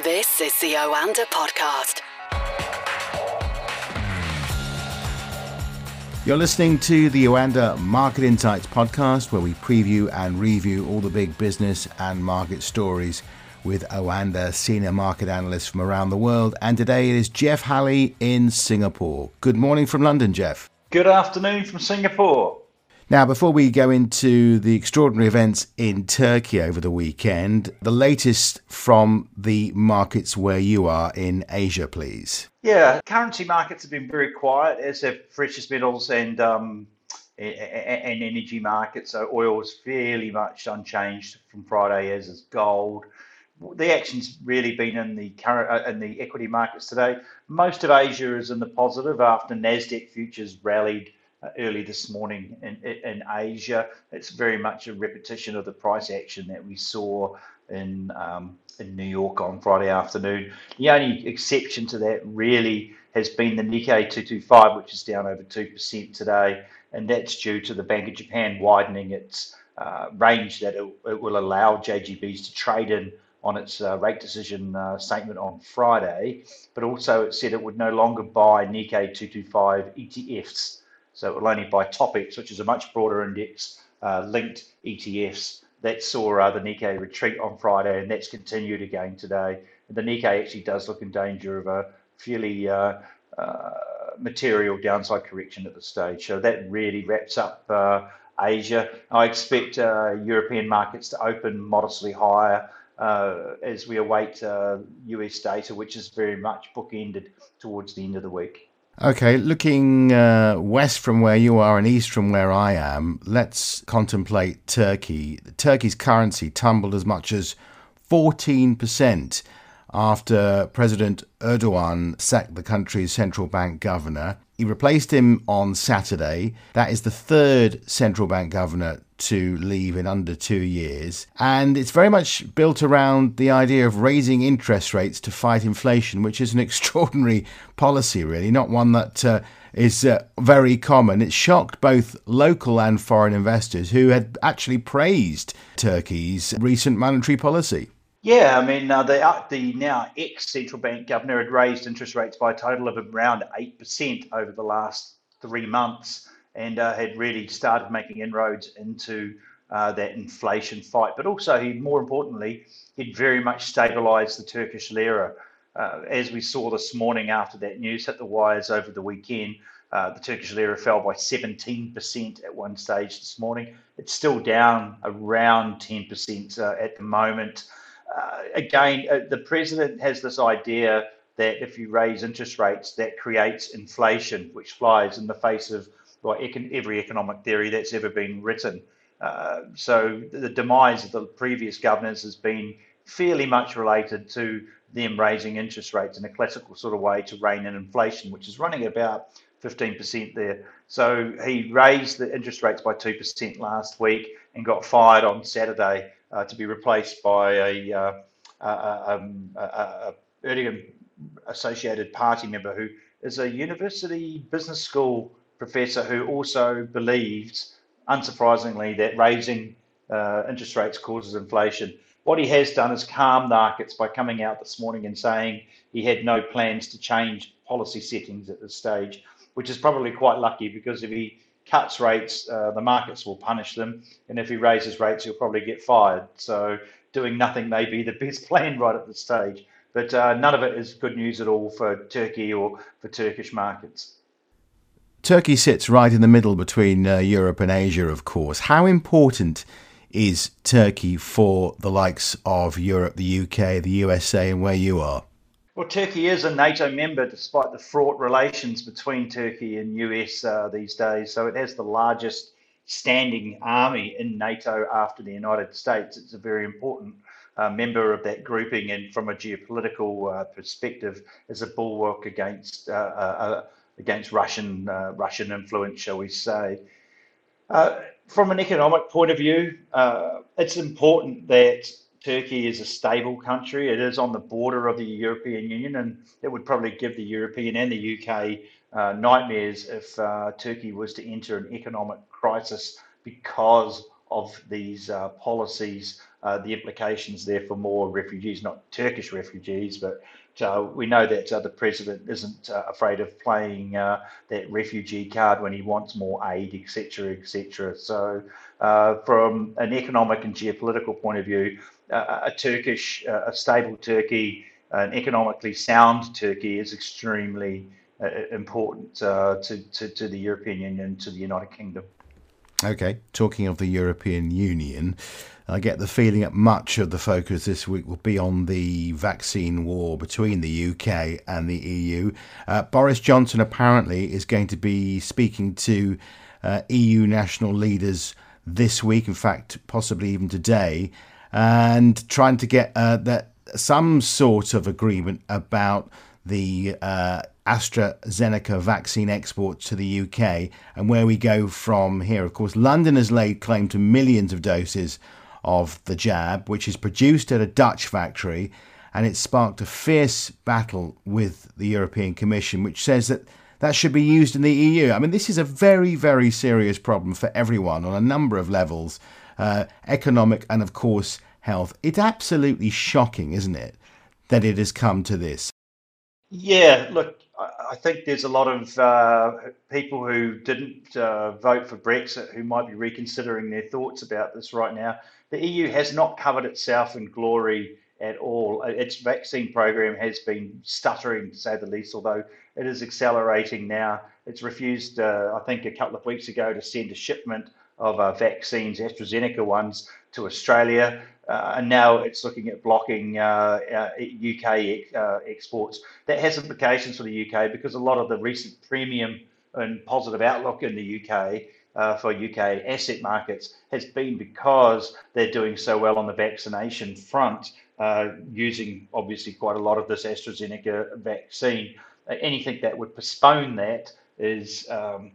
This is the Oanda Podcast. You're listening to the Oanda Market Insights podcast, where we preview and review all the big business and market stories with Oanda senior market analysts from around the world. And today it is Jeff Halley in Singapore. Good morning from London, Jeff. Good afternoon from Singapore. Now, before we go into the extraordinary events in Turkey over the weekend, the latest from the markets where you are in Asia, please. Yeah, currency markets have been very quiet, as have precious metals and um, and energy markets. So oil is fairly much unchanged from Friday, as is gold. The action's really been in the current uh, in the equity markets today. Most of Asia is in the positive after Nasdaq futures rallied early this morning in, in Asia. It's very much a repetition of the price action that we saw in um, in New York on Friday afternoon. The only exception to that really has been the Nikkei 225, which is down over 2% today, and that's due to the Bank of Japan widening its uh, range that it, it, will allow JGBs to trade in on its uh, rate decision uh, statement on Friday, but also it said it would no longer buy Nikkei 225 ETFs so it will only buy TOPIX, which is a much broader index uh, linked ETFs. That saw uh, the Nikkei retreat on Friday, and that's continued again today. The Nikkei actually does look in danger of a fairly uh, uh material downside correction at this stage. So that really wraps up uh, Asia. I expect uh, European markets to open modestly higher. Uh, as we await uh, US data, which is very much bookended towards the end of the week. Okay, looking uh, west from where you are and east from where I am, let's contemplate Turkey. Turkey's currency tumbled as much as 14% after President Erdogan sacked the country's central bank governor. He replaced him on Saturday. That is the third central bank governor to leave in under two years. And it's very much built around the idea of raising interest rates to fight inflation, which is an extraordinary policy, really, not one that uh, is uh, very common. It shocked both local and foreign investors who had actually praised Turkey's recent monetary policy. Yeah, I mean, uh, the, uh, the now ex central bank governor had raised interest rates by a total of around 8% over the last three months and uh, had really started making inroads into uh, that inflation fight. But also, he more importantly, he'd very much stabilised the Turkish lira. Uh, as we saw this morning after that news hit the wires over the weekend, uh, the Turkish lira fell by 17% at one stage this morning. It's still down around 10% at the moment uh, again, uh, the president has this idea that if you raise interest rates, that creates inflation, which flies in the face of every economic theory that's ever been written. Uh, so the demise of the previous governors has been fairly much related to them raising interest rates in a classical sort of way to rein in inflation, which is running about 15% there. So he raised the interest rates by 2% last week and got fired on Saturday uh, to be replaced by a, uh, a, um, a, a Erdogan associated party member who is a university business school professor who also believes, unsurprisingly, that raising uh, interest rates causes inflation. What he has done is calm markets by coming out this morning and saying he had no plans to change policy settings at this stage, which is probably quite lucky because if he cuts rates, uh, the markets will punish them, and if he raises rates, he'll probably get fired. So doing nothing may be the best plan right at this stage. But uh, none of it is good news at all for Turkey or for Turkish markets. Turkey sits right in the middle between uh, Europe and Asia, of course. How important is Turkey for the likes of Europe, the UK, the USA, and where you are? Well, Turkey is a NATO member despite the fraught relations between Turkey and US uh, these days. So it has the largest standing army in NATO after the United States. It's a very important uh, member of that grouping, and from a geopolitical uh, perspective, is a bulwark against uh, uh, uh, against Russian Russian influence, shall we say. from an economic point of view, it's important that Turkey is a stable country. It is on the border of the European Union, and it would probably give the European and the UK uh, nightmares if uh, Turkey was to enter an economic crisis because of these uh, policies, uh, the implications there for more refugees, not Turkish refugees, but uh, we know that uh, the president isn't uh, afraid of playing uh, that refugee card when he wants more aid, etc., etc. So, uh, from an economic and geopolitical point of view, uh, a Turkish, a stable Turkey, an economically sound Turkey is extremely important to, to, to the European Union, to the United Kingdom. Okay, talking of the European Union, I get the feeling that much of the focus this week will be on the vaccine war between the UK and the EU. Uh, Boris Johnson apparently is going to be speaking to uh, EU national leaders this week, in fact, possibly even today, and trying to get uh, that some sort of agreement about the uh, AstraZeneca vaccine exports to the UK and where we go from here. Of course, London has laid claim to millions of doses of the jab, which is produced at a Dutch factory, and it sparked a fierce battle with the European Commission, which says that that should be used in the EU. I mean, this is a very, very serious problem for everyone on a number of levels uh, economic and, of course, health. It's absolutely shocking, isn't it, that it has come to this? Yeah, look, I think there's a lot of uh, people who didn't uh, vote for Brexit who might be reconsidering their thoughts about this right now. The EU has not covered itself in glory at all. Its vaccine program has been stuttering, to say the least, although it is accelerating now. It's refused, uh, I think, a couple of weeks ago to send a shipment of uh, vaccines, AstraZeneca ones, to Australia. Uh, and now it's looking at blocking uh, UK uh, uh, exports. That has implications for the UK because a lot of the recent premium and positive outlook in the UK uh, for UK asset markets has been because they're doing so well on the vaccination front, uh, using obviously quite a lot of this AstraZeneca vaccine. anything that would postpone that is um,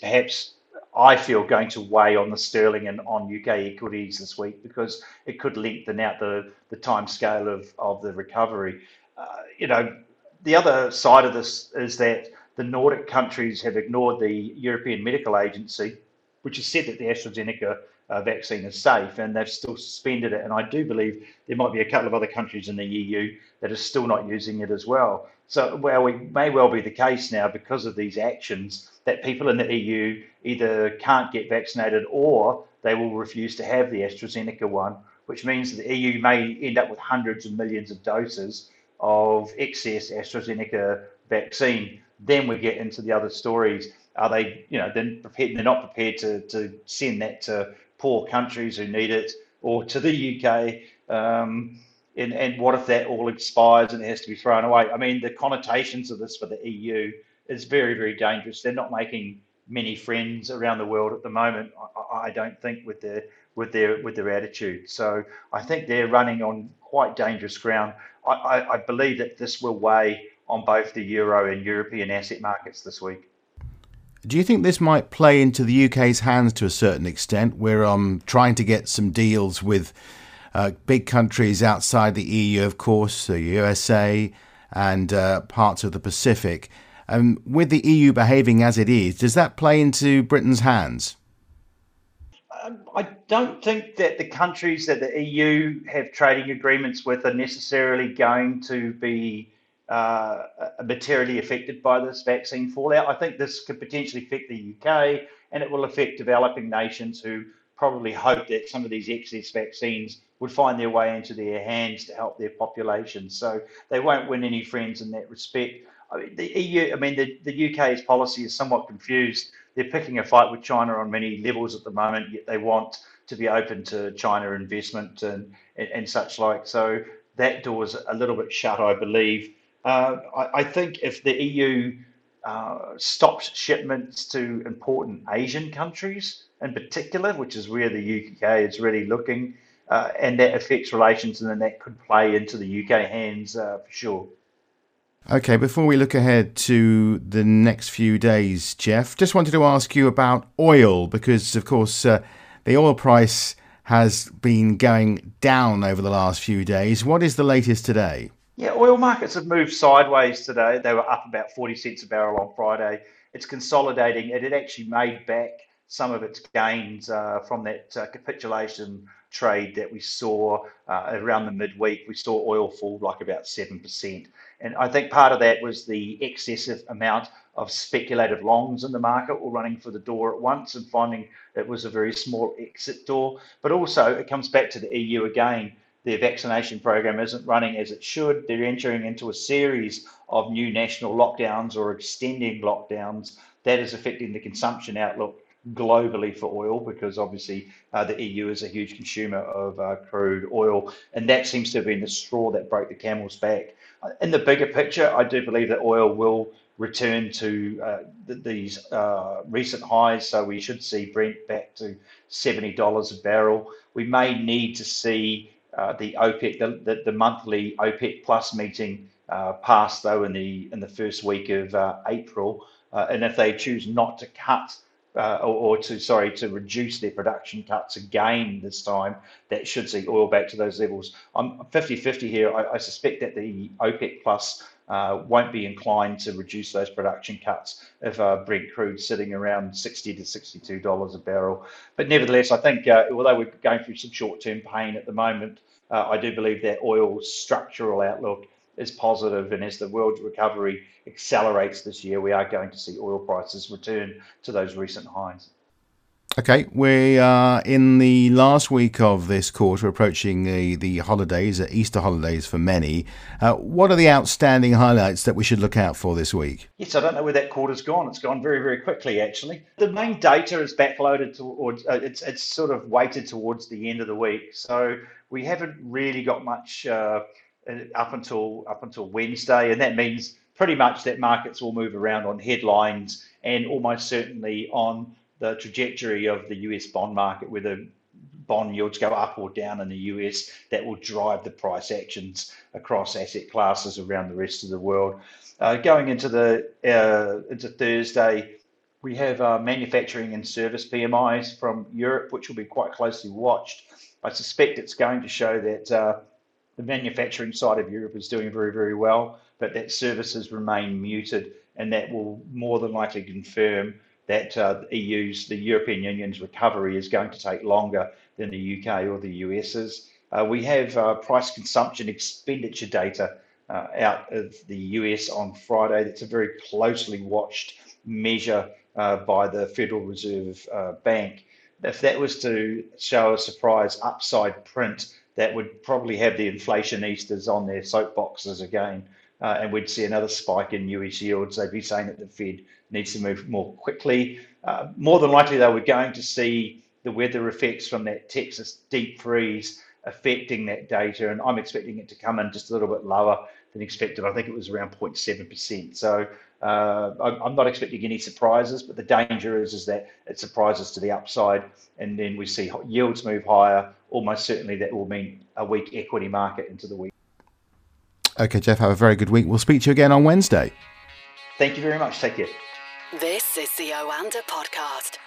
perhaps I feel going to weigh on the sterling and on UK equities this week because it could lengthen out the the time scale of of the recovery. Uh, you know, the other side of this is that the Nordic countries have ignored the European Medical Agency, which has said that the AstraZeneca uh, vaccine is safe, and they've still suspended it. And I do believe there might be a couple of other countries in the EU that are still not using it as well. So, well, it may well be the case now because of these actions that people in the EU either can't get vaccinated or they will refuse to have the AstraZeneca one, which means the EU may end up with hundreds of millions of doses of excess AstraZeneca vaccine. Then we get into the other stories. Are they, you know, then prepared? They're not prepared to to send that to poor countries who need it or to the UK. Um, and, and what if that all expires and it has to be thrown away? I mean, the connotations of this for the EU is very, very dangerous. They're not making many friends around the world at the moment. I, I don't think with their with their with their attitude. So I think they're running on quite dangerous ground. I, I, I believe that this will weigh on both the euro and European asset markets this week. Do you think this might play into the UK's hands to a certain extent? We're um, trying to get some deals with uh, big countries outside the EU, of course, the USA and uh, parts of the Pacific. Um, with the EU behaving as it is, does that play into Britain's hands? Um, I don't think that the countries that the EU have trading agreements with are necessarily going to be uh, materially affected by this vaccine fallout. I think this could potentially affect the UK and it will affect developing nations who probably hope that some of these excess vaccines would find their way into their hands to help their population. So they won't win any friends in that respect. I mean, the EU, I mean, the, the UK's policy is somewhat confused. They're picking a fight with China on many levels at the moment, yet they want to be open to China investment and, and, and such like. So that door's a little bit shut, I believe. Uh, I, I, think if the EU uh, stops shipments to important Asian countries in particular, which is where the UK is really looking, uh, and that affects relations, and then that could play into the UK hands uh, for sure. Okay, before we look ahead to the next few days, Jeff, just wanted to ask you about oil because, of course, uh, the oil price has been going down over the last few days. What is the latest today? Yeah, oil markets have moved sideways today. They were up about 40 cents a barrel on Friday. It's consolidating. It had actually made back some of its gains uh, from that uh, capitulation trade that we saw uh, around the midweek. We saw oil fall like about 7%. And I think part of that was the excessive amount of speculative longs in the market or running for the door at once and finding it was a very small exit door. But also, it comes back to the EU again. Their vaccination program isn't running as it should. They're entering into a series of new national lockdowns or extending lockdowns. That is affecting the consumption outlook globally for oil because obviously uh, the EU is a huge consumer of uh, crude oil, and that seems to have been the straw that broke the camel's back. In the bigger picture, I do believe that oil will return to uh, th- these uh, recent highs, so we should see Brent back to $70 a barrel. We may need to see uh, the OPEC, the, the, the, monthly OPEC plus meeting uh, pass though in the in the first week of April, and if they choose not to cut uh, or, or, to sorry to reduce their production cuts again this time that should see oil back to those levels. I'm 50-50 here. I, I suspect that the opec plus uh, won't be inclined to reduce those production cuts if uh, Brent crude sitting around 60 to 62 dollars a barrel. But nevertheless, I think uh, although we're going through some short-term pain at the moment, uh, I do believe that oil structural outlook is positive, and as the world recovery accelerates this year, we are going to see oil prices return to those recent highs. Okay, we are in the last week of this quarter, approaching the, the holidays, uh, Easter holidays for many. Uh, what are the outstanding highlights that we should look out for this week? Yes, I don't know where that quarter's gone. It's gone very, very quickly, actually. The main data is backloaded towards, uh, it's, it's sort of weighted towards the end of the week. So we haven't really got much uh, up until up until Wednesday, and that means pretty much that markets will move around on headlines and almost certainly on the trajectory of the US bond market, whether bond yields go up or down in the US, that will drive the price actions across asset classes around the rest of the world. Uh, going into the uh, into Thursday, we have uh, manufacturing and service PMIs from Europe, which will be quite closely watched. I suspect it's going to show that uh, the manufacturing side of Europe is doing very, very well, but that services remain muted, and that will more than likely confirm that uh, the EU's, the European Union's recovery is going to take longer than the UK or the US's. Uh, we have uh, price consumption expenditure data uh, out of the US on Friday. That's a very closely watched measure uh, by the Federal Reserve uh, Bank. If that was to show a surprise upside print, that would probably have the inflationistas on their soapboxes again. Uh, and we'd see another spike in US yields. They'd be saying that the Fed needs to move more quickly. Uh, more than likely, though, we're going to see the weather effects from that Texas deep freeze affecting that data. And I'm expecting it to come in just a little bit lower than expected. I think it was around 0.7%. So uh, I'm not expecting any surprises, but the danger is is that it surprises to the upside, and then we see yields move higher. Almost certainly, that will mean a weak equity market into the week. Okay, Jeff, have a very good week. We'll speak to you again on Wednesday. Thank you very much. Take care. This is the Oanda podcast.